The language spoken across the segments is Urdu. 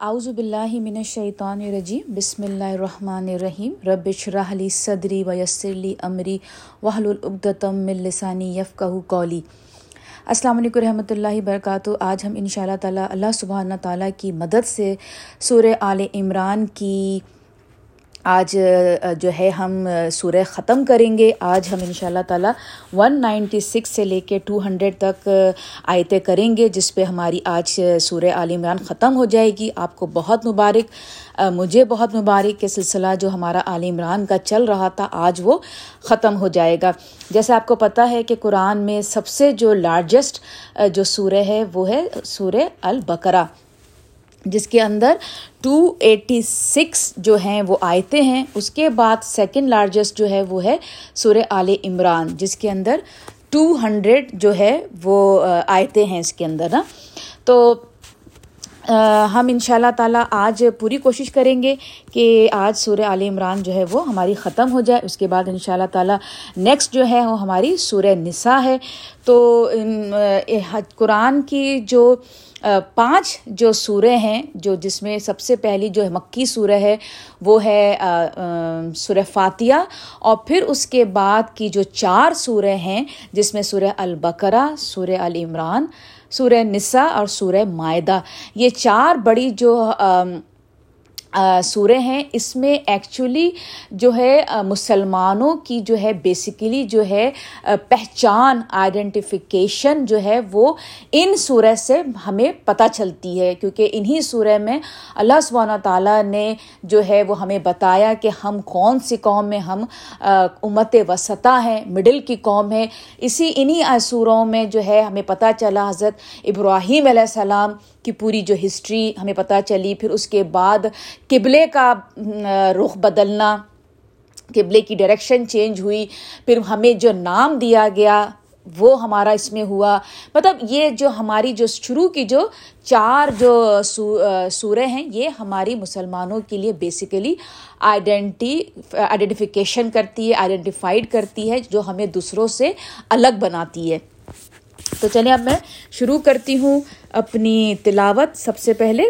اعوذ باللہ من الشیطان الرجیم، بسم اللہ الرحمن الرحیم، رب اشرح لی صدری ویسر لی امری، واحلل عقدۃ من لسانی یفقہوا قولی۔ السلام علیکم رحمۃ اللہ وبرکاتہ۔ آج ہم ان شاء اللہ تعالیٰ اللہ سبحانہ تعالیٰ کی مدد سے سورہ آل عمران کی آج جو ہے، ہم سورہ ختم کریں گے۔ آج ہم ان شاء اللہ تعالیٰ ون نائنٹی سکس سے لے کے ٹو ہنڈریڈ تک آیتیں کریں گے، جس پہ ہماری آج سورہ عال عمران ختم ہو جائے گی۔ آپ کو بہت مبارک مجھے بہت مبارک کہ سلسلہ جو ہمارا عال عمران کا چل رہا تھا، آج وہ ختم ہو جائے گا۔ جیسے آپ کو پتہ ہے کہ قرآن میں سب سے جو لارجسٹ جو سورہ ہے، وہ ہے سورہ البقرہ۔ جس کے اندر ٹو ایٹی سکس جو ہیں وہ آیتیں ہیں، اس کے بعد سیکنڈ لارجسٹ جو ہے وہ ہے سورہ آل عمران، جس کے اندر ٹو ہنڈریڈ جو ہے وہ آیتیں ہیں اس کے اندر، نا؟ تو ہم ان شاء اللہ تعالیٰ آج پوری کوشش کریں گے کہ آج سورہ عال عمران جو ہے وہ ہماری ختم ہو جائے۔ اس کے بعد ان شاء اللہ تعالیٰ نیکسٹ جو ہے وہ ہماری سورہ نساء ہے۔ تو قرآن کی جو پانچ جو سورے ہیں، جو جس میں سب سے پہلی جو مکی سورہ ہے، وہ ہے سورہ فاتحہ۔ اور پھر اس کے بعد کی جو چار سورہ ہیں، جس میں سورہ البقرہ، سورہ العمران سورہ نساء اور سورہ معدہ یہ چار بڑی جو سورے ہیں۔ اس میں ایکچولی جو ہے مسلمانوں کی جو ہے بیسیکلی جو ہے پہچان آئیڈینٹیفیکیشن جو ہے، وہ ان سورہ سے ہمیں پتہ چلتی ہے۔ کیونکہ انہی سورہ میں اللہ سبحانہ تعالیٰ نے جو ہے، وہ ہمیں بتایا کہ ہم کون سی قوم میں ہم امت وسطہ ہیں مڈل کی قوم ہے اسی انہی سوروں میں جو ہے، ہمیں پتہ چلا حضرت ابراہیم علیہ السلام کی پوری جو ہسٹری ہمیں پتہ چلی، پھر اس کے بعد قبلے کا رخ بدلنا، قبلے کی ڈائریکشن چینج ہوئی، پھر ہمیں جو نام دیا گیا، وہ ہمارا اس میں ہوا۔ مطلب یہ جو ہماری جو شروع کی جو چار جو سورے ہیں، یہ ہماری مسلمانوں کے لیے بیسیکلی آئیڈینٹی آئیڈینٹیفیکیشن کرتی ہے آئیڈینٹیفائڈ کرتی ہے، جو ہمیں دوسروں سے الگ بناتی ہے۔ تو چلیں اب میں شروع کرتی ہوں اپنی تلاوت سب سے پہلے۔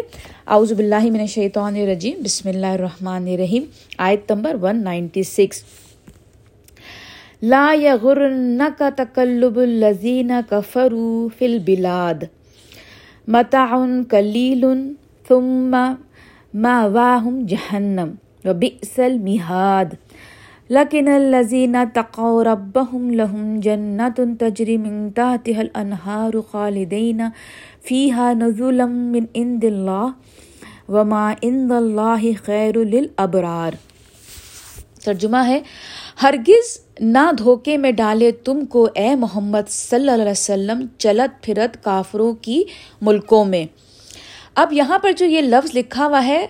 اعوذ باللہ من الشیطان الرجیم۔ بسم اللہ الرحمن الرحیم۔ آیت نمبر ون نائنٹی سکس لا یغرنک تقلب الذین کفروا فی البلاد۔ متاع قلیل ثم ماواہم جہنم۔ وبئس المہاد۔ لیکن الزین تقو ربهم لهم جنت تجری من تحتها الانہار خالدین فیہا نزولا من عند اللہ وما عند اللہ خیر للابرار۔ ترجمہ ہے، ہرگز نہ دھوکے میں ڈالے تم کو اے محمد صلی اللہ علیہ وسلم چلت پھرت کافروں کی ملکوں میں۔ اب یہاں پر جو یہ لفظ لکھا ہوا ہے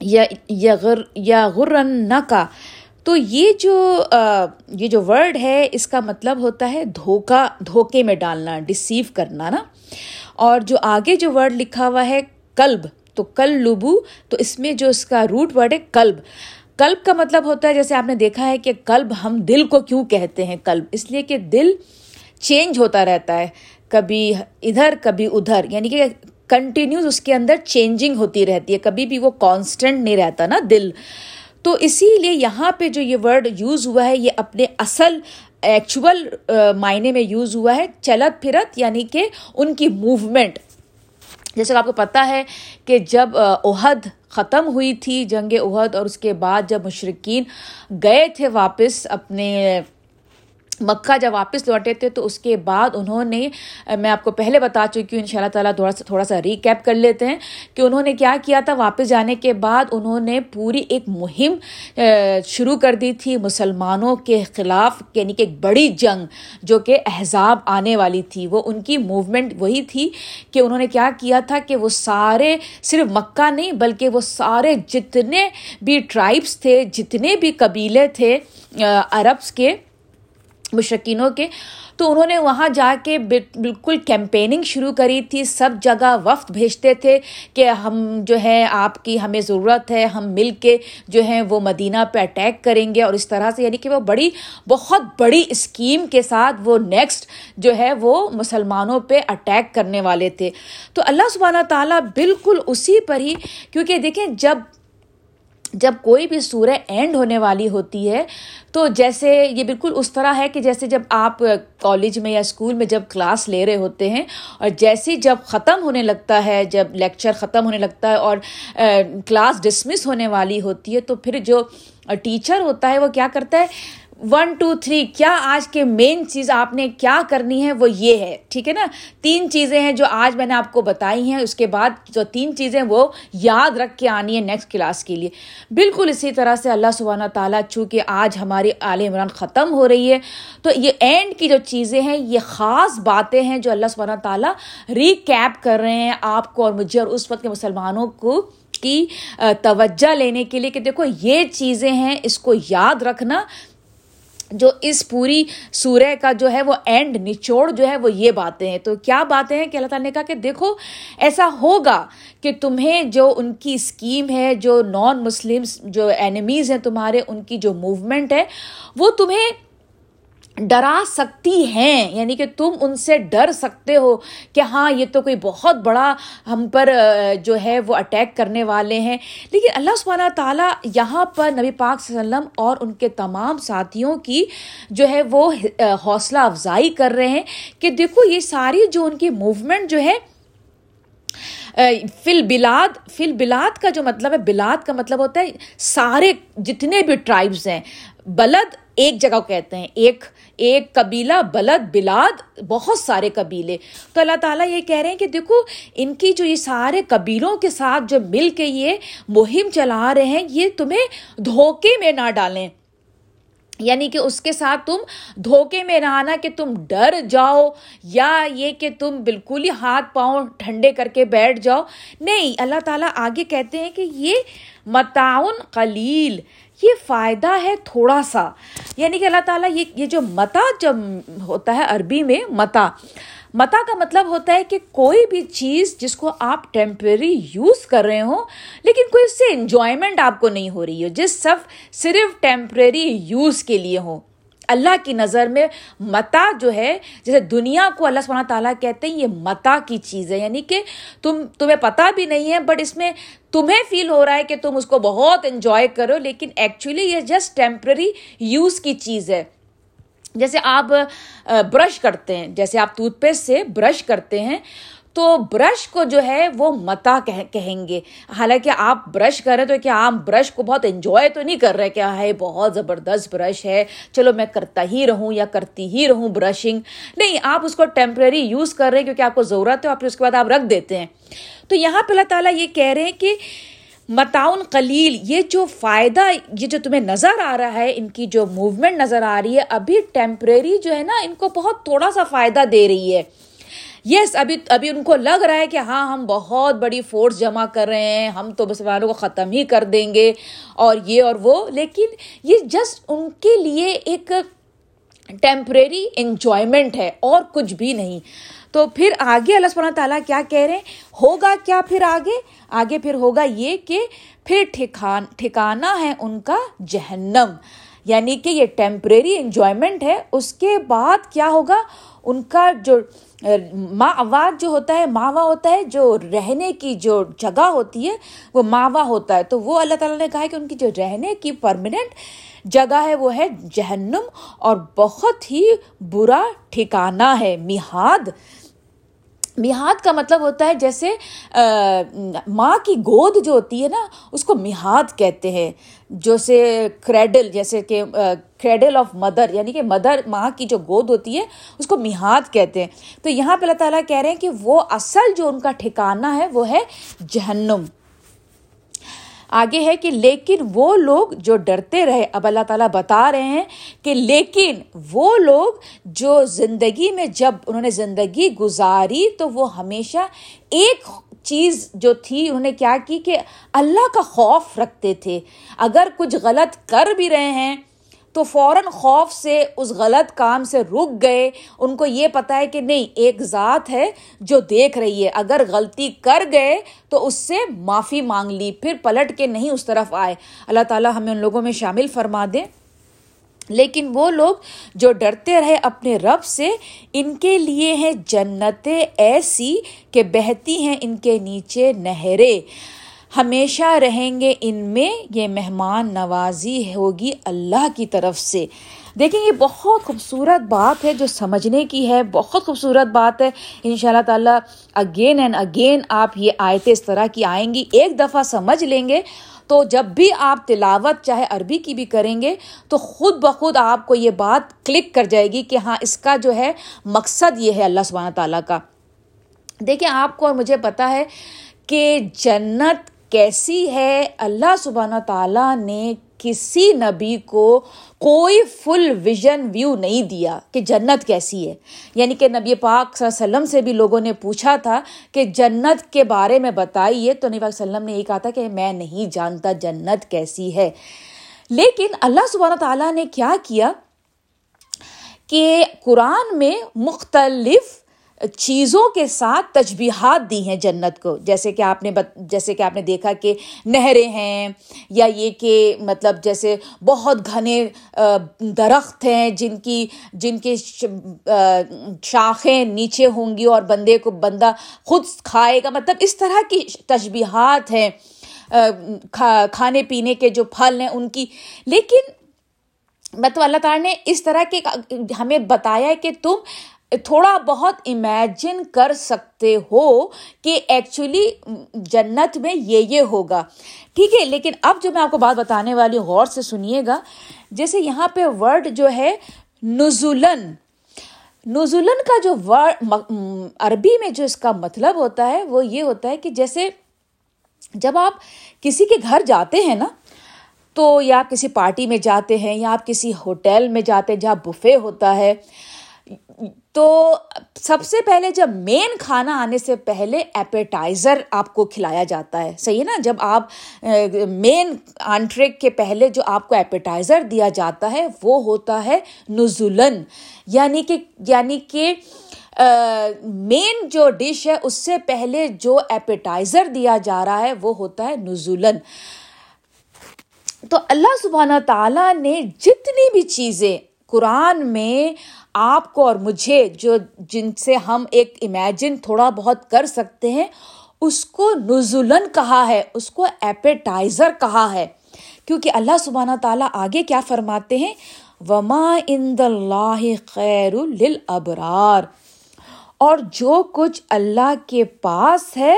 یا غر یا غرن کا تو یہ جو یہ جو ورڈ ہے، اس کا مطلب ہوتا ہے دھوکا دھوکے میں ڈالنا ڈسیو کرنا، نا۔ اور جو آگے جو ورڈ لکھا ہوا ہے کلب، تو کل لبو تو اس میں جو اس کا روٹ ورڈ ہے کلب۔ کلب کا مطلب ہوتا ہے، جیسے آپ نے دیکھا ہے کہ کلب ہم دل کو کیوں کہتے ہیں کلب؟ اس لیے کہ دل چینج ہوتا رہتا ہے۔ کبھی ادھر کبھی ادھر۔ یعنی کہ کنٹینیوز اس کے اندر چینجنگ ہوتی رہتی ہے، کبھی بھی وہ کانسٹنٹ نہیں رہتا نا دل۔ تو اسی لیے یہاں پہ جو یہ ورڈ یوز ہوا ہے، یہ اپنے اصل ایکچوئل معنی میں یوز ہوا ہے، چلت پھرت یعنی کہ ان کی موومنٹ جیسے آپ کو پتہ ہے کہ جب عہد ختم ہوئی تھی، جنگ عہد اور اس کے بعد جب مشرقین گئے تھے واپس اپنے مکہ جب واپس لوٹے تھے تو اس کے بعد انہوں نے، میں آپ کو پہلے بتا چکی ہوں ان شاء اللہ تعالیٰ تھوڑا سا تھوڑا سا ریکیپ کر لیتے ہیں کہ انہوں نے کیا کیا تھا۔ واپس جانے کے بعد انہوں نے پوری ایک مہم شروع کر دی تھی مسلمانوں کے خلاف یعنی کہ ایک بڑی جنگ جو کہ احزاب آنے والی تھی۔ وہ ان کی موومنٹ وہی تھی کہ انہوں نے کیا کیا تھا کہ وہ سارے صرف مکہ نہیں، بلکہ وہ سارے جتنے بھی ٹرائبس تھے، جتنے بھی قبیلے تھے عربس کے مشرقینوں کے، تو انہوں نے وہاں جا کے بالکل کیمپیننگ شروع کری تھی۔ سب جگہ وفد بھیجتے تھے کہ ہم جو ہے، آپ کی ہمیں ضرورت ہے، ہم مل کے جو ہے وہ مدینہ پہ اٹیک کریں گے۔ اور اس طرح سے یعنی کہ وہ بڑی، بہت بڑی اسکیم کے ساتھ وہ نیکسٹ جو ہے وہ مسلمانوں پہ اٹیک کرنے والے تھے۔ تو اللہ سبحانہ تعالیٰ بالکل اسی پر ہی، کیونکہ دیکھیں جب جب کوئی بھی سورہ اینڈ ہونے والی ہوتی ہے، تو جیسے یہ بالکل اس طرح ہے کہ جیسے جب آپ کالج میں یا اسکول میں جب کلاس لے رہے ہوتے ہیں، اور جیسے جب ختم ہونے لگتا ہے، جب لیکچر ختم ہونے لگتا ہے اور کلاس ڈسمس ہونے والی ہوتی ہے، تو پھر جو ٹیچر ہوتا ہے وہ کیا کرتا ہے؟ ون ٹو تھری، کیا آج کے مین چیز آپ نے کیا کرنی ہے وہ یہ ہے، ٹھیک ہے نا؟ تین چیزیں ہیں جو آج میں نے آپ کو بتائی ہیں، اس کے بعد جو تین چیزیں وہ یاد رکھ کے آنی ہے نیکسٹ کلاس کے لیے۔ بالکل اسی طرح سے اللہ سبحانہ تعالیٰ چونکہ آج ہماری عال عمران ختم ہو رہی ہے، تو یہ اینڈ کی جو چیزیں ہیں، یہ خاص باتیں ہیں جو اللہ سبحانہ تعالیٰ ریکیپ کر رہے ہیں آپ کو اور مجھے اور اس وقت کے مسلمانوں کو کی توجہ لینے کے لیے کہ دیکھو یہ چیزیں ہیں، اس کو یاد رکھنا جو اس پوری سورہ کا جو ہے وہ اینڈ نچوڑ جو ہے وہ یہ باتیں ہیں۔ تو کیا باتیں ہیں کہ اللہ تعالیٰ نے کہا کہ دیکھو، ایسا ہوگا کہ تمہیں جو ان کی اسکیم ہے، جو نان مسلم جو اینیمیز ہیں تمہارے، ان کی جو موومنٹ ہے، وہ تمہیں ڈرا سکتی ہیں یعنی کہ تم ان سے ڈر سکتے ہو کہ ہاں یہ تو کوئی بہت بڑا ہم پر جو ہے وہ اٹیک کرنے والے ہیں۔ لیکن اللہ سبحانہ تعالیٰ یہاں پر نبی پاک صلی اللہ علیہ وسلم اور ان کے تمام ساتھیوں کی جو ہے وہ حوصلہ افزائی کر رہے ہیں کہ دیکھو، یہ ساری جو ان کی موومنٹ جو ہے فل بلاد فل بلاد کا جو مطلب ہے، بلاد کا مطلب ہوتا ہے سارے جتنے بھی ٹرائبس ہیں، بلد ایک جگہ کہتے ہیں، ایک ایک قبیلہ بلد، بلاد، بہت سارے قبیلے۔ تو اللہ تعالیٰ یہ کہہ رہے ہیں کہ دیکھو، ان کی جو یہ سارے قبیلوں کے ساتھ جو مل کے یہ مہم چلا رہے ہیں، یہ تمہیں دھوکے میں نہ ڈالیں۔ یعنی کہ اس کے ساتھ تم دھوکے میں نہ آنا کہ تم ڈر جاؤ یا یہ کہ تم بالکل ہی ہاتھ پاؤں ٹھنڈے کر کے بیٹھ جاؤ۔ نہیں، اللہ تعالیٰ آگے کہتے ہیں کہ یہ متعاون قلیل۔ یہ فائدہ ہے تھوڑا سا۔ یعنی کہ اللہ تعالیٰ یہ یہ جو متا جب ہوتا ہے عربی میں، متا۔ متا کا مطلب ہوتا ہے کہ کوئی بھی چیز جس کو آپ ٹیمپریری یوز کر رہے ہوں، لیکن کوئی اس سے انجوائمنٹ آپ کو نہیں ہو رہی ہو جس سب صرف ٹیمپریری یوز کے لیے ہو۔ اللہ کی نظر میں متا جو ہے، جیسے دنیا کو اللہ سبحانہ تعالیٰ کہتے ہیں، یہ متا کی چیز ہے۔ یعنی کہ تم، تمہیں پتہ بھی نہیں ہے بٹ اس میں تمہیں فیل ہو رہا ہے کہ تم اس کو بہت انجوائے کرو، لیکن ایکچولی یہ جسٹ ٹیمپرری یوز کی چیز ہے۔ جیسے آپ برش کرتے ہیں۔ جیسے آپ ٹوتھ پیسٹ سے برش کرتے ہیں۔ تو برش کو جو ہے وہ متا کہیں گے۔ حالانکہ آپ برش کر رہے تو کیا آپ برش کو بہت انجوائے تو نہیں کر رہے؟ کہ ہے، بہت زبردست برش ہے۔ چلو میں کرتا ہی رہوں یا کرتی ہی رہوں برشنگ نہیں، آپ اس کو ٹیمپرری یوز کر رہے ہیں کیونکہ آپ کو ضرورت ہے اور پھر اس کے بعد آپ رکھ دیتے ہیں۔ تو یہاں پہ اللہ تعالیٰ یہ کہہ رہے ہیں کہ متعاون قلیل، یہ جو فائدہ، یہ جو تمہیں نظر آ رہا ہے، ان کی جو موومنٹ نظر آ رہی ہے، ابھی ٹیمپریری جو ہے نا، ان کو بہت تھوڑا سا فائدہ دے رہی ہے۔ یس ابھی ابھی ان کو لگ رہا ہے کہ ہاں ہم بہت بڑی فورس جمع کر رہے ہیں، ہم تو مسلمانوں کو ختم ہی کر دیں گے، اور یہ اور وہ۔ لیکن یہ جسٹ ان کے لیے ایک ٹیمپریری انجوائمنٹ ہے، اور کچھ بھی نہیں۔ تو پھر آگے اللہ سبحانہ تعالیٰ کیا کہہ رہے ہیں؟ ہوگا کیا پھر آگے؟ آگے پھر ہوگا یہ کہ پھر ٹھکان ٹھکانا ہے ان کا جہنم۔ یعنی کہ یہ ٹیمپریری انجوائمنٹ ہے، اس کے بعد کیا ہوگا؟ ان کا جو ماواد جو ہوتا ہے، ماوا ہوتا ہے، جو رہنے کی جو جگہ ہوتی ہے، وہ ماوا ہوتا ہے۔ تو وہ اللہ تعالیٰ نے کہا ہے کہ ان کی جو رہنے کی پرماننٹ جگہ ہے، وہ ہے جہنم اور بہت ہی برا ٹھکانا ہے، میہاد۔ میہاد کا مطلب ہوتا ہے جیسے ماں کی گود جو ہوتی ہے نا، اس کو میہاد کہتے ہیں۔ جیسے کریڈل، جیسے کہ کریڈل آف مدر یعنی کہ مدر، ماں کی جو گود ہوتی ہے، اس کو میہاد کہتے ہیں۔ تو یہاں پہ اللہ تعالیٰ کہہ رہے ہیں کہ وہ اصل جو ان کا ٹھکانا ہے، وہ ہے جہنم۔ آگے ہے کہ لیکن وہ لوگ جو ڈرتے رہے، اب اللہ تعالیٰ بتا رہے ہیں کہ لیکن وہ لوگ جو زندگی میں جب انہوں نے زندگی گزاری تو وہ ہمیشہ ایک چیز جو تھی، انہوں نے کیا کی کہ اللہ کا خوف رکھتے تھے۔ اگر کچھ غلط کر بھی رہے ہیں تو فوراً خوف سے اس غلط کام سے رک گئے۔ ان کو یہ پتا ہے کہ نہیں، ایک ذات ہے جو دیکھ رہی ہے۔ اگر غلطی کر گئے تو اس سے معافی مانگ لی، پھر پلٹ کے نہیں اس طرف آئے۔ اللہ تعالیٰ ہمیں ان لوگوں میں شامل فرما دیں لیکن وہ لوگ جو ڈرتے رہے اپنے رب سے، ان کے لیے ہیں جنتیں ایسی کہ بہتی ہیں ان کے نیچے نہریں۔ ہمیشہ رہیں گے ان میں، یہ مہمان نوازی ہوگی اللہ کی طرف سے۔ دیکھیں، یہ بہت خوبصورت بات ہے جو سمجھنے کی ہے، بہت خوبصورت بات ہے۔ ان شاء اللہ تعالیٰ اگین اینڈ اگین آپ یہ آیتیں اس طرح کی آئیں گی۔ ایک دفعہ سمجھ لیں گے تو جب بھی آپ تلاوت چاہے عربی کی بھی کریں گے تو خود بخود آپ کو یہ بات کلک کر جائے گی کہ ہاں اس کا جو ہے مقصد یہ ہے اللہ سبحانہ تعالیٰ کا۔ دیکھیں، آپ کو اور مجھے پتا ہے کہ جنت کیسی ہے؟ اللہ سبحانہ تعالیٰ نے کسی نبی کو کوئی فل ویژن ویو نہیں دیا کہ جنت کیسی ہے۔ یعنی کہ نبی پاک صلی اللہ علیہ وسلم سے بھی لوگوں نے پوچھا تھا کہ جنت کے بارے میں بتائیے تو نبی پاک صلی اللہ علیہ وسلم نے یہ کہا تھا کہ میں نہیں جانتا جنت کیسی ہے۔ لیکن اللہ سبحانہ تعالیٰ نے کیا کیا کہ قرآن میں مختلف چیزوں کے ساتھ تجبیہات دی ہیں جنت کو۔ جیسے کہ آپ نے جیسے کہ آپ نے دیکھا کہ نہریں ہیں یا یہ کہ مطلب جیسے بہت گھنے درخت ہیں جن کی، جن کے شاخیں نیچے ہوں گی اور بندے کو بندہ خود کھائے گا۔ مطلب اس طرح کی تجبیہات ہیں کھانے پینے کے جو پھل ہیں ان کی۔ لیکن مطلب اللہ تعالیٰ نے اس طرح کے، ہمیں بتایا ہے کہ تم تھوڑا بہت امیجن کر سکتے ہو کہ ایکچولی جنت میں یہ یہ ہوگا۔ ٹھیک ہے، لیکن اب جو میں آپ کو بات بتانے والی غور سے سنیے گا۔ جیسے یہاں پہ ورڈ جو ہے نزولن نزولن کا جو ورڈ عربی میں جو اس کا مطلب ہوتا ہے، وہ یہ ہوتا ہے کہ جیسے جب آپ کسی کے گھر جاتے ہیں نا، تو یا آپ کسی پارٹی میں جاتے ہیں، یا آپ کسی ہوٹل میں جاتے ہیں جہاں بفے ہوتا ہے۔ تو سب سے پہلے جب مین کھانا آنے سے پہلے ایپیٹائزر آپ کو کھلایا جاتا ہے۔ صحیح ہے نا؟ جب آپ مین آنٹریک کے پہلے جو آپ کو ایپیٹائزر دیا جاتا ہے وہ ہوتا ہے نزولن یعنی کہ یعنی کہ مین جو ڈش ہے اس سے پہلے جو ایپیٹائزر دیا جا رہا ہے وہ ہوتا ہے نزولن تو اللہ سبحانہ تعالیٰ نے جتنی بھی چیزیں قرآن میں آپ کو اور مجھے جو جن سے ہم ایک امیجن تھوڑا بہت کر سکتے ہیں، اس کو نزولن کہا ہے، اس کو ایپیٹائزر کہا ہے۔ کیونکہ اللہ سبحانہ تعالیٰ آگے کیا فرماتے ہیں؟ وما اند اللہ خیر ابرار اور جو کچھ اللہ کے پاس ہے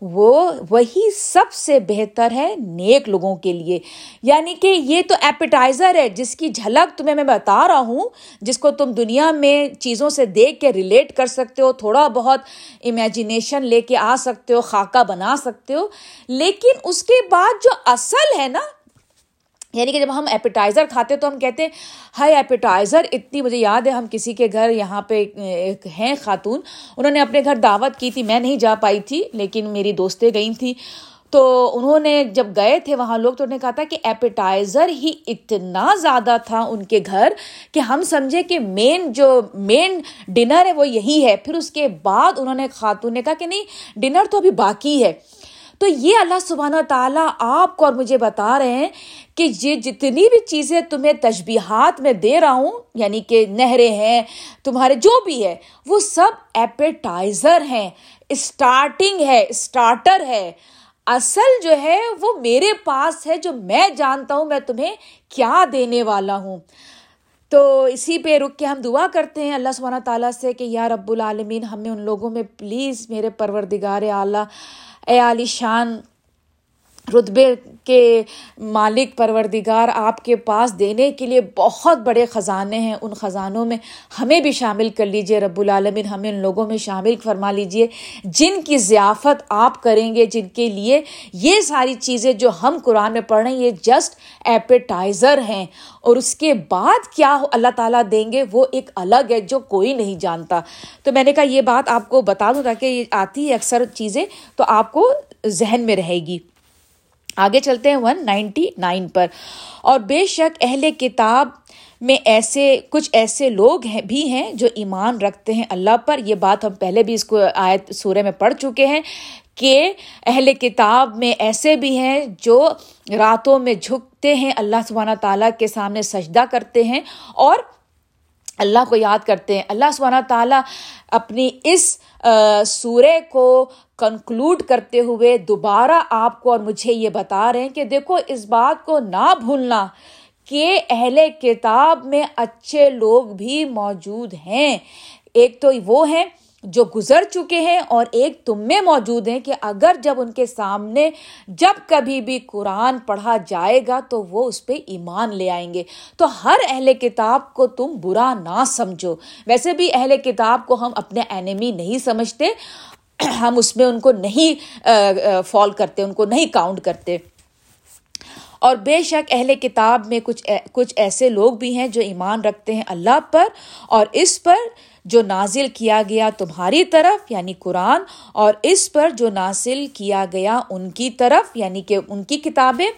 وہ وہی سب سے بہتر ہے نیک لوگوں کے لیے۔ یعنی کہ یہ تو ایپیٹائزر ہے، جس کی جھلک تمہیں میں بتا رہا ہوں، جس کو تم دنیا میں چیزوں سے دیکھ کے ریلیٹ کر سکتے ہو، تھوڑا بہت امیجنیشن لے کے آ سکتے ہو، خاکہ بنا سکتے ہو۔ لیکن اس کے بعد جو اصل ہے نا یعنی کہ جب ہم ایپیٹائزر کھاتے تو ہم کہتے ہیں ہائی ایپیٹائزر اتنی مجھے یاد ہے ہم کسی کے گھر یہاں پہ ایک ہیں خاتون، انہوں نے اپنے گھر دعوت کی تھی، میں نہیں جا پائی تھی، لیکن میری دوستیں گئی تھیں۔ تو انہوں نے جب گئے تھے وہاں لوگ تو انہوں نے کہا تھا کہ ایپیٹائزر ہی اتنا زیادہ تھا ان کے گھر کہ ہم سمجھے کہ مین جو مین ڈنر ہے وہ یہی ہے۔ پھر اس کے بعد انہوں نے خاتون نے کہا کہ نہیں ڈنر تو ابھی باقی ہے۔ تو یہ اللہ سبحانہ تعالیٰ آپ کو اور مجھے بتا رہے ہیں کہ یہ جتنی بھی چیزیں تمہیں تجبیہات میں دے رہا ہوں یعنی کہ نہریں ہیں، تمہارے جو بھی ہے، وہ سب ایپیٹائزر ہیں اسٹارٹنگ ہے اسٹارٹر ہے۔ اصل جو ہے، وہ میرے پاس ہے جو میں جانتا ہوں، میں تمہیں کیا دینے والا ہوں۔ تو اسی پہ رک کے ہم دعا کرتے ہیں اللہ سبحانہ تعالیٰ سے کہ یا رب العالمین، ہمیں ان لوگوں میں پلیز میرے پروردگار اعلیٰ، اے علی شان رتبے کے مالک پروردگار آپ کے پاس دینے کے لیے بہت بڑے خزانے ہیں۔ ان خزانوں میں ہمیں بھی شامل کر لیجیے رب العالمین ہمیں ان لوگوں میں شامل فرما لیجیے جن کی ضیافت آپ کریں گے، جن کے لیے یہ ساری چیزیں جو ہم قرآن میں پڑھ رہے ہیں، یہ جسٹ ایپیٹائزر ہیں۔ اور اس کے بعد کیا اللہ تعالیٰ دیں گے؟ وہ ایک الگ ہے جو کوئی نہیں جانتا۔ تو میں نے کہا یہ بات آپ کو بتا دوں تاکہ یہ آتی ہے اکثر چیزیں، تو آپ کو ذہن میں رہے گی۔ آگے چلتے ہیں ون نائنٹی نائن پر۔ اور بے شک اہل کتاب میں ایسے کچھ ایسے لوگ ہیں بھی ہیں جو ایمان رکھتے ہیں اللہ پر۔ یہ بات ہم پہلے بھی اس کو آیت سورہ میں پڑھ چکے ہیں کہ اہل کتاب میں ایسے بھی ہیں جو راتوں میں جھکتے ہیں، اللہ سبحانہ تعالیٰ کے سامنے سجدہ کرتے ہیں اور اللہ کو یاد کرتے ہیں۔ اللہ سبحانہ تعالیٰ اپنی اس سورے کو کنکلوڈ کرتے ہوئے دوبارہ آپ کو اور مجھے یہ بتا رہے ہیں کہ دیکھو، اس بات کو نہ بھولنا کہ اہل کتاب میں اچھے لوگ بھی موجود ہیں۔ ایک تو وہ ہیں جو گزر چکے ہیں اور ایک تم میں موجود ہیں کہ اگر جب ان کے سامنے جب کبھی بھی قرآن پڑھا جائے گا تو وہ اس پہ ایمان لے آئیں گے۔ تو ہر اہل کتاب کو تم برا نہ سمجھو۔ ویسے بھی اہل کتاب کو ہم اپنے اینیمی نہیں سمجھتے۔ ہم اس میں ان کو نہیں فال کرتے، ان کو نہیں کاؤنٹ کرتے۔ اور بے شک اہل کتاب میں کچھ کچھ ایسے لوگ بھی ہیں جو ایمان رکھتے ہیں اللہ پر، اور اس پر جو نازل کیا گیا تمہاری طرف یعنی قرآن، اور اس پر جو نازل کیا گیا ان کی طرف یعنی کہ ان کی کتابیں،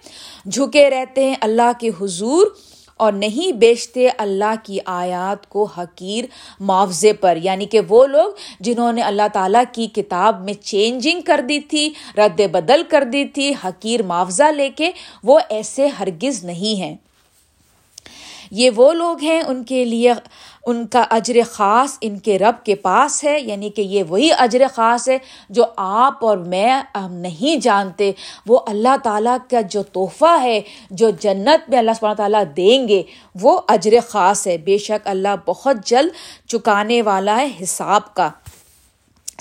جھکے رہتے ہیں اللہ کے حضور۔ اور نہیں بیچتے اللہ کی آیات کو حقیر معاوضے پر۔ یعنی کہ وہ لوگ جنہوں نے اللہ تعالیٰ کی کتاب میں چینجنگ کر دی تھی، رد بدل کر دی تھی، حقیر معاوضہ لے کے، وہ ایسے ہرگز نہیں ہیں۔ یہ وہ لوگ ہیں ان کے لیے ان کا اجر خاص ان کے رب کے پاس ہے یعنی کہ یہ وہی اجر خاص ہے جو آپ اور میں ہم نہیں جانتے۔ وہ اللہ تعالیٰ کا جو تحفہ ہے، جو جنت میں اللہ سبحانہ تعالیٰ دیں گے، وہ اجر خاص ہے۔ بے شک اللہ بہت جلد چکانے والا ہے حساب کا۔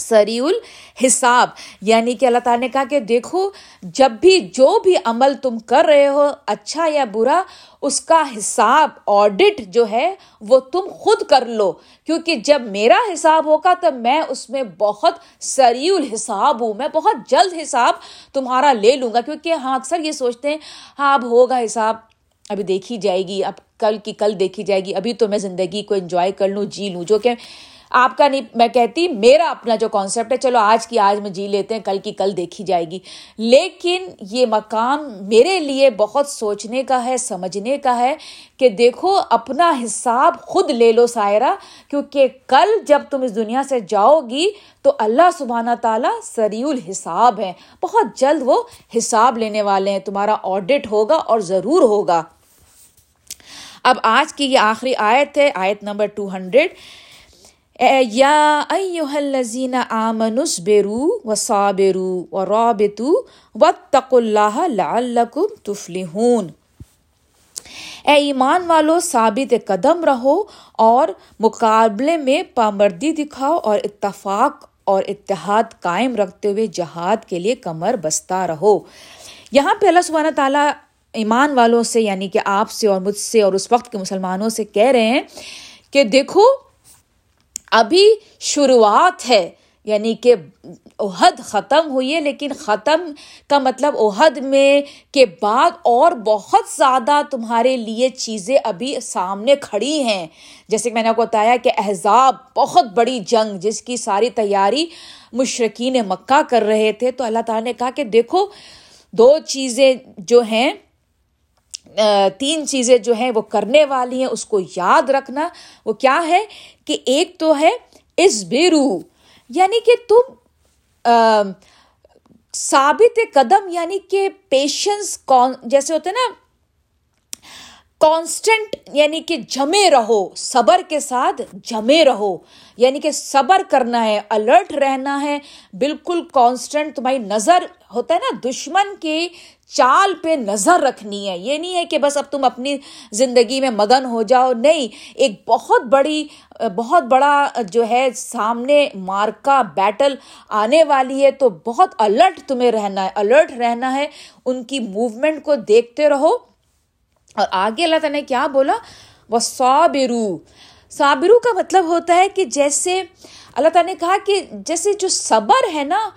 سری الحساب یعنی کہ اللہ تعالیٰ نے کہا کہ دیکھو، جب بھی جو بھی عمل تم کر رہے ہو اچھا یا برا، اس کا حساب آڈٹ جو ہے، وہ تم خود کر لو۔ کیونکہ جب میرا حساب ہوگا، تو میں اس میں بہت سری الحساب ہوں۔ میں بہت جلد حساب تمہارا لے لوں گا۔ کیونکہ ہاں اکثر یہ سوچتے ہیں ہاں اب ہوگا حساب، ابھی دیکھی جائے گی، اب کل کی کل دیکھی جائے گی، ابھی تو میں زندگی کو انجوائے کر لوں جی لوں، جو کہ آپ کا نہیں، میں کہتی، میرا اپنا جو کانسیپٹ ہے، چلو آج کی، آج میں جی لیتے ہیں، کل کی، کل دیکھی جائے گی۔ لیکن یہ مقام میرے لیے بہت سوچنے کا ہے، سمجھنے کا ہے کہ دیکھو، اپنا حساب خود لے لو سائرہ، کیونکہ کل جب تم اس دنیا سے جاؤ گی تو اللہ سبحانہ تعالیٰ سری الحساب ہے بہت جلد وہ حساب لینے والے ہیں۔ تمہارا آڈٹ ہوگا اور ضرور ہوگا۔ اب آج کی یہ آخری آیت ہے، آیت نمبر ٹو ہنڈریڈ اے یا الذین آمنوا اصبروا وصابروا ورابطوا واتقوا اللہ لعلکم تفلحون۔ اے ایمان والو، ثابت قدم رہو اور مقابلے میں پامردی دکھاؤ اور اتفاق اور اتحاد قائم رکھتے ہوئے جہاد کے لیے کمر بستہ رہو۔ یہاں پہ اللہ سبحانہ تعالیٰ ایمان والوں سے یعنی کہ آپ سے اور مجھ سے اور اس وقت کے مسلمانوں سے کہہ رہے ہیں کہ دیکھو ابھی شروعات ہے یعنی کہ عہد ختم ہوئی ہے، لیکن ختم کا مطلب عہد میں کے بعد اور بہت زیادہ تمہارے لیے چیزیں ابھی سامنے کھڑی ہیں۔ جیسے کہ میں نے آپ کو بتایا کہ احزاب بہت بڑی جنگ جس کی ساری تیاری مشرقین مکہ کر رہے تھے، تو اللہ تعالیٰ نے کہا کہ دیکھو، دو چیزیں جو ہیں تین چیزیں جو ہیں وہ کرنے والی ہیں، اس کو یاد رکھنا۔ وہ کیا ہے کہ ایک تو ہے اس بیرو یعنی کہ تم ثابت قدم یعنی کہ پیشنس کون، جیسے ہوتے نا کانسٹنٹ یعنی کہ جمے رہو، صبر کے ساتھ جمے رہو۔ یعنی کہ صبر کرنا ہے الرٹ رہنا ہے۔ بالکل کانسٹنٹ تمہاری نظر ہوتا ہے نا، دشمن کی چال پہ نظر رکھنی ہے۔ یہ نہیں ہے کہ بس اب تم اپنی زندگی میں مگن ہو جاؤ، نہیں۔ ایک بہت بڑی، بہت بڑا جو ہے سامنے مارکا بیٹل آنے والی ہے۔ تو بہت الرٹ تمہیں رہنا ہے الرٹ رہنا ہے۔ ان کی موومنٹ کو دیکھتے رہو۔ اور آگے اللہ تعالیٰ نے کیا بولا؟ وہ صابرو صابرو کا مطلب ہوتا ہے کہ جیسے اللہ تعالیٰ نے کہا کہ جیسے جو صبر ہے نا،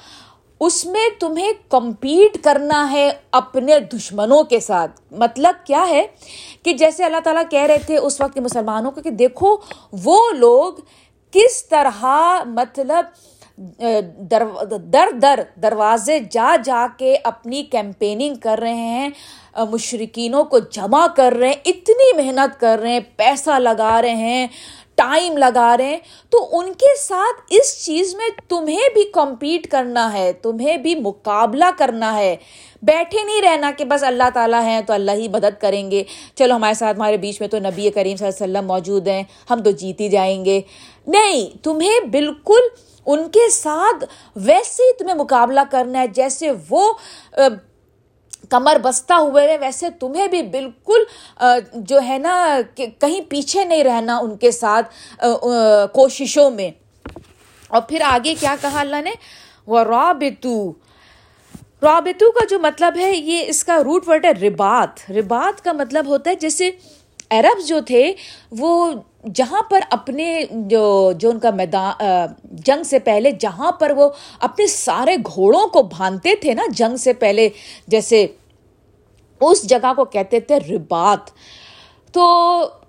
اس میں تمہیں کمپیٹ کرنا ہے اپنے دشمنوں کے ساتھ۔ مطلب کیا ہے؟ کہ جیسے اللہ تعالیٰ کہہ رہے تھے اس وقت مسلمانوں کو کہ دیکھو، وہ لوگ کس طرح مطلب در در در، دروازے جا جا کے اپنی کیمپیننگ کر رہے ہیں مشرقینوں کو جمع کر رہے ہیں، اتنی محنت کر رہے ہیں، پیسہ لگا رہے ہیں ٹائم لگا رہے ہیں۔ تو ان کے ساتھ اس چیز میں تمہیں بھی کمپیٹ کرنا ہے، تمہیں بھی مقابلہ کرنا ہے۔ بیٹھے نہیں رہنا کہ بس اللہ تعالیٰ ہیں تو اللہ ہی مدد کریں گے۔ چلو ہمارے ساتھ، ہمارے بیچ میں تو نبی کریم صلی اللہ علیہ وسلم موجود ہیں، ہم تو جیتی جائیں گے۔ نہیں، تمہیں بالکل ان کے ساتھ ویسے ہی تمہیں مقابلہ کرنا ہے، جیسے وہ کمر بستہ ہوئے رہے، ویسے تمہیں بھی بالکل جو ہے نا کہیں پیچھے نہیں رہنا ان کے ساتھ کوششوں میں۔ اور پھر آگے کیا کہا اللہ نے؟ وہ رابطو رابطو کا جو مطلب ہے، یہ اس کا روٹ ورڈ ہے ربات ربات کا مطلب ہوتا ہے جیسے عرب جو تھے، وہ جہاں پر اپنے جو جو ان کا میدان جنگ سے پہلے جہاں پر وہ اپنے سارے گھوڑوں کو باندھتے تھے نا، جنگ سے پہلے جیسے اس جگہ کو کہتے تھے ربات تو،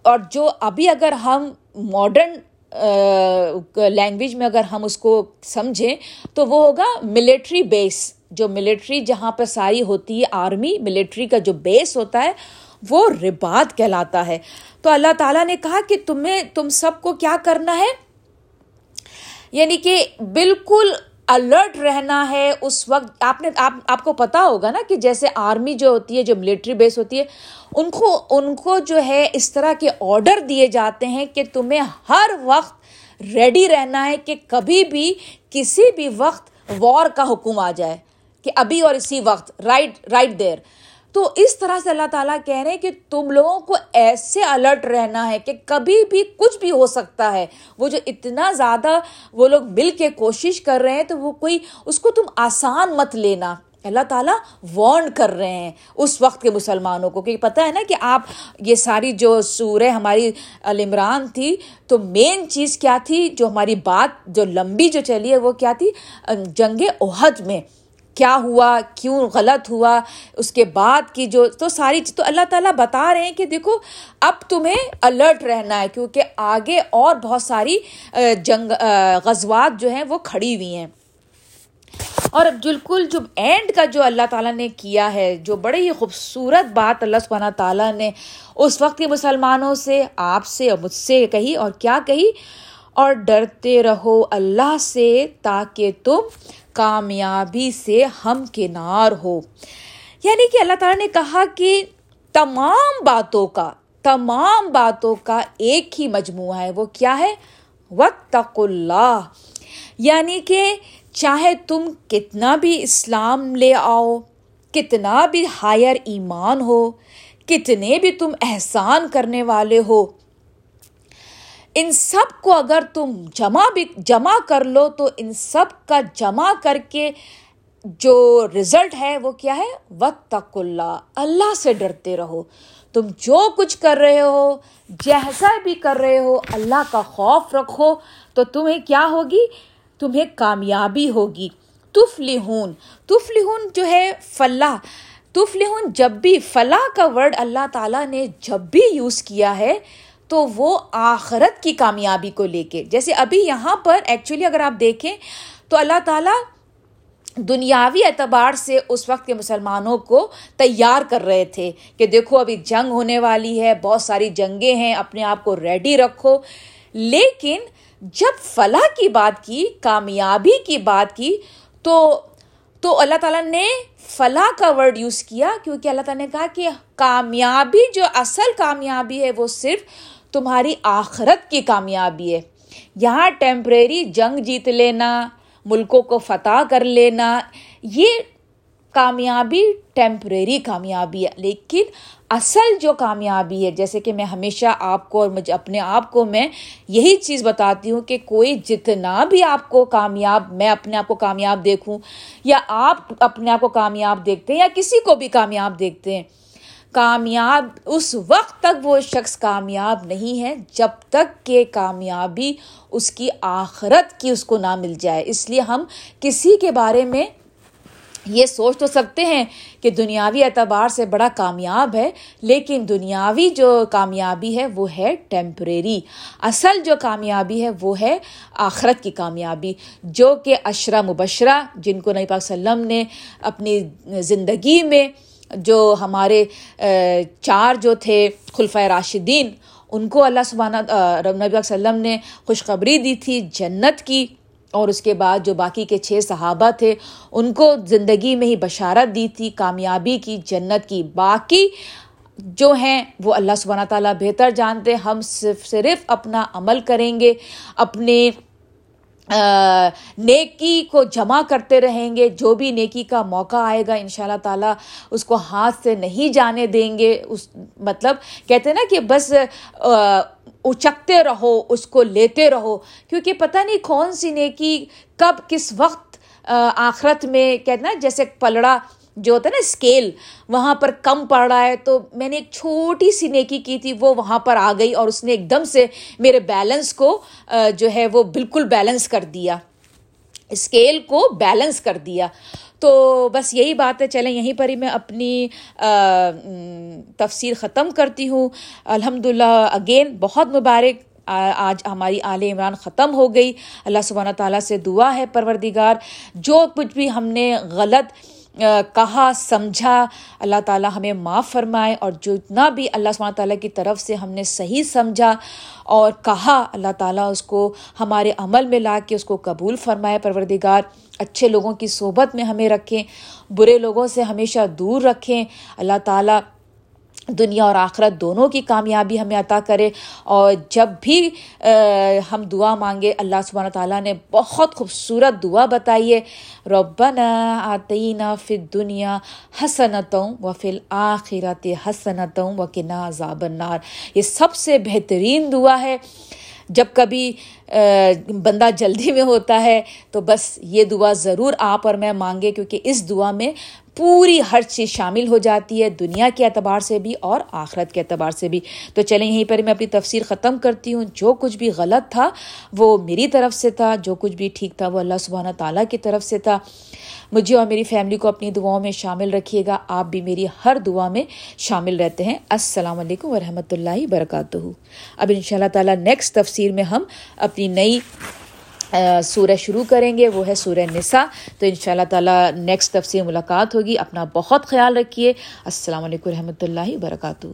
اور جو ابھی اگر ہم ماڈرن لینگویج میں اگر ہم اس کو سمجھیں، تو وہ ہوگا ملیٹری بیس جو ملٹری جہاں پہ ساری ہوتی ہے آرمی ملٹری کا جو بیس ہوتا ہے وہ ربات کہلاتا ہے۔ تو اللہ تعالیٰ نے کہا کہ تمہیں، تم سب کو کیا کرنا ہے؟ یعنی کہ بالکل الرٹ رہنا ہے اس وقت۔ آپ نے، آپ آپ کو پتا ہوگا نا کہ جیسے آرمی جو ہوتی ہے، جو ملٹری بیس ہوتی ہے، ان کو ان کو جو ہے اس طرح کے آڈر دیے جاتے ہیں کہ تمہیں ہر وقت ریڈی رہنا ہے کہ کبھی بھی کسی بھی وقت وار کا حکم آ جائے۔ کہ ابھی اور اسی وقت رائٹ رائٹ دیر تو اس طرح سے اللہ تعالیٰ کہہ رہے ہیں کہ تم لوگوں کو ایسے الرٹ رہنا ہے کہ کبھی بھی کچھ بھی ہو سکتا ہے۔ وہ جو اتنا زیادہ وہ لوگ مل کے کوشش کر رہے ہیں تو وہ کوئی اس کو تم آسان مت لینا۔ اللہ تعالیٰ وارن کر رہے ہیں اس وقت کے مسلمانوں کو۔ کیونکہ پتہ ہے نا کہ آپ یہ ساری جو سورہ ہماری المران تھی، تو مین چیز کیا تھی؟ جو ہماری بات جو لمبی جو چلی ہے، وہ کیا تھی؟ جنگ عہد میں۔ کیا ہوا، کیوں غلط ہوا، اس کے بعد کی جو، تو ساری تو اللہ تعالیٰ بتا رہے ہیں کہ دیکھو، اب تمہیں الرٹ رہنا ہے کیونکہ آگے اور بہت ساری جنگ غزوات جو ہیں وہ کھڑی ہوئی ہیں۔ اور بالکل جو اینڈ کا جو اللہ تعالیٰ نے کیا ہے، جو بڑے ہی خوبصورت بات اللہ سبحانہ تعالیٰ نے اس وقت کے مسلمانوں سے، آپ سے اور مجھ سے کہی اور کیا کہی؟ اور ڈرتے رہو اللہ سے تاکہ تم کامیابی سے ہم کنار ہو۔ یعنی کہ اللہ تعالیٰ نے کہا کہ تمام باتوں کا، تمام باتوں کا ایک ہی مجموعہ ہے، وہ کیا ہے؟ وطق اللہ یعنی کہ چاہے تم کتنا بھی اسلام لے آؤ، کتنا بھی ہائر ایمان ہو، کتنے بھی تم احسان کرنے والے ہو ان سب کو اگر تم جمع بھی جمع کر لو تو ان سب کا جمع کر کے جو رزلٹ ہے وہ کیا ہے؟ وط اللہ۔ اللہ سے ڈرتے رہو۔ تم جو کچھ کر رہے ہو جیسا بھی کر رہے ہو، اللہ کا خوف رکھو تو تمہیں کیا ہوگی؟ تمہیں کامیابی ہوگی۔ تفلحون۔ تفلحون جو ہے فلاح۔ تفلحون جب بھی فلاح کا ورڈ اللہ تعالیٰ نے جب بھی یوز کیا ہے تو وہ آخرت کی کامیابی کو لے کے، جیسے ابھی یہاں پر ایکچولی اگر آپ دیکھیں تو اللہ تعالیٰ دنیاوی اعتبار سے اس وقت کے مسلمانوں کو تیار کر رہے تھے کہ دیکھو ابھی جنگ ہونے والی ہے، بہت ساری جنگیں ہیں، اپنے آپ کو ریڈی رکھو۔ لیکن جب فلاح کی بات کی، کامیابی کی بات کی، تو تو اللہ تعالیٰ نے فلاح کا ورڈ یوز کیا، کیونکہ اللہ تعالیٰ نے کہا کہ کامیابی جو اصل کامیابی ہے وہ صرف تمہاری آخرت کی کامیابی ہے۔ یہاں ٹیمپریری جنگ جیت لینا، ملکوں کو فتح کر لینا، یہ کامیابی ٹیمپریری کامیابی ہے۔ لیکن اصل جو کامیابی ہے، جیسے کہ میں ہمیشہ آپ کو اور مجھے اپنے آپ کو میں یہی چیز بتاتی ہوں کہ کوئی جتنا بھی آپ کو کامیاب، میں اپنے آپ کو کامیاب دیکھوں، یا آپ اپنے آپ کو کامیاب دیکھتے ہیں یا کسی کو بھی کامیاب دیکھتے ہیں کامیاب، اس وقت تک وہ شخص کامیاب نہیں ہے جب تک کہ کامیابی اس کی آخرت کی اس کو نہ مل جائے۔ اس لیے ہم کسی کے بارے میں یہ سوچ تو سکتے ہیں کہ دنیاوی اعتبار سے بڑا کامیاب ہے، لیکن دنیاوی جو کامیابی ہے وہ ہے ٹیمپریری اصل جو کامیابی ہے وہ ہے آخرت کی کامیابی، جو کہ اشرا مبشرہ، جن کو نبی پاک وسلم نے اپنی زندگی میں جو ہمارے چار جو تھے خلفۂ راشدین، ان کو اللہ سبحانہ نبی وسلم نے خوشخبری دی تھی، جنت کی، اور اس کے بعد جو باقی کے چھ صحابہ تھے، ان کو زندگی میں ہی بشارت دی تھی، کامیابی کی، جنت کی۔ باقی جو ہیں، وہ اللہ سبحانہ تعالیٰ بہتر جانتے، ہم صرف صرف اپنا عمل کریں گے، اپنے نیکی کو جمع کرتے رہیں گے، جو بھی نیکی کا موقع آئے گا ان شاء اللہ تعالیٰ اس کو ہاتھ سے نہیں جانے دیں گے۔ اس مطلب کہتے ہیں نا کہ بس اچکتے رہو، اس کو لیتے رہو۔ کیونکہ پتہ نہیں کون سی نیکی کب، کس وقت آخرت میں، کہتے نا، جیسے پلڑا جو ہوتا ہے نا اسکیل وہاں پر کم پڑ رہا ہے، تو میں نے ایک چھوٹی سی نیکی کی تھی، وہ وہاں پر آ گئی اور اس نے ایک دم سے میرے بیلنس کو جو ہے وہ بالکل بیلنس کر دیا۔ اسکیل کو بیلنس کر دیا۔ تو بس یہی بات ہے، چلیں یہیں پر ہی میں اپنی تفسیر ختم کرتی ہوں۔ الحمد للہ اگین بہت مبارک۔ آج ہماری آل عمران ختم ہو گئی۔ اللہ سبحانہ تعالیٰ سے دعا ہے، پروردگار۔ جو کچھ بھی ہم نے غلط کہا، سمجھا، اللہ تعالیٰ ہمیں معاف فرمائے اور جتنا بھی اللہ سبحانہ تعالیٰ کی طرف سے ہم نے صحیح سمجھا اور کہا، اللہ تعالیٰ اس کو ہمارے عمل میں لا کے اس کو قبول فرمائے، پروردگار، اچھے لوگوں کی صحبت میں ہمیں رکھیں، برے لوگوں سے ہمیشہ دور رکھیں، اللہ تعالیٰ دنیا اور آخرت دونوں کی کامیابی ہمیں عطا کرے اور جب بھی ہم دعا مانگے، اللہ سبحانہ تعالیٰ نے بہت خوبصورت دعا بتائی ہے، ربنا آتینا فی دنیا حسنتوں و فی الآخرت حسنتوں و کنا عذاب النار۔ یہ سب سے بہترین دعا ہے۔ جب کبھی بندہ جلدی میں ہوتا ہے تو بس یہ دعا ضرور آپ اور میں مانگے، کیونکہ اس دعا میں پوری ہر چیز شامل ہو جاتی ہے دنیا کے اعتبار سے بھی اور آخرت کے اعتبار سے بھی۔ تو چلیں، یہیں پر میں اپنی تفسیر ختم کرتی ہوں۔ جو کچھ بھی غلط تھا، وہ میری طرف سے تھا۔ جو کچھ بھی ٹھیک تھا، وہ اللہ سبحانہ تعالیٰ کی طرف سے تھا۔ مجھے اور میری فیملی کو اپنی دعاؤں میں شامل رکھیے گا۔ آپ بھی میری ہر دعا میں شامل رہتے ہیں۔ السلام علیکم ورحمۃ اللہ وبرکاتہ۔ اب ان شاء اللہ تعالیٰ نیکسٹ تفسیر میں ہم اپنی نئی سورہ شروع کریں گے، وہ ہے سورہ نساء۔ تو ان شاء اللہ تعالیٰ نیکسٹ تفسیر ملاقات ہوگی۔ اپنا بہت خیال رکھیے۔ السلام علیکم رحمۃ اللہ وبرکاتہ۔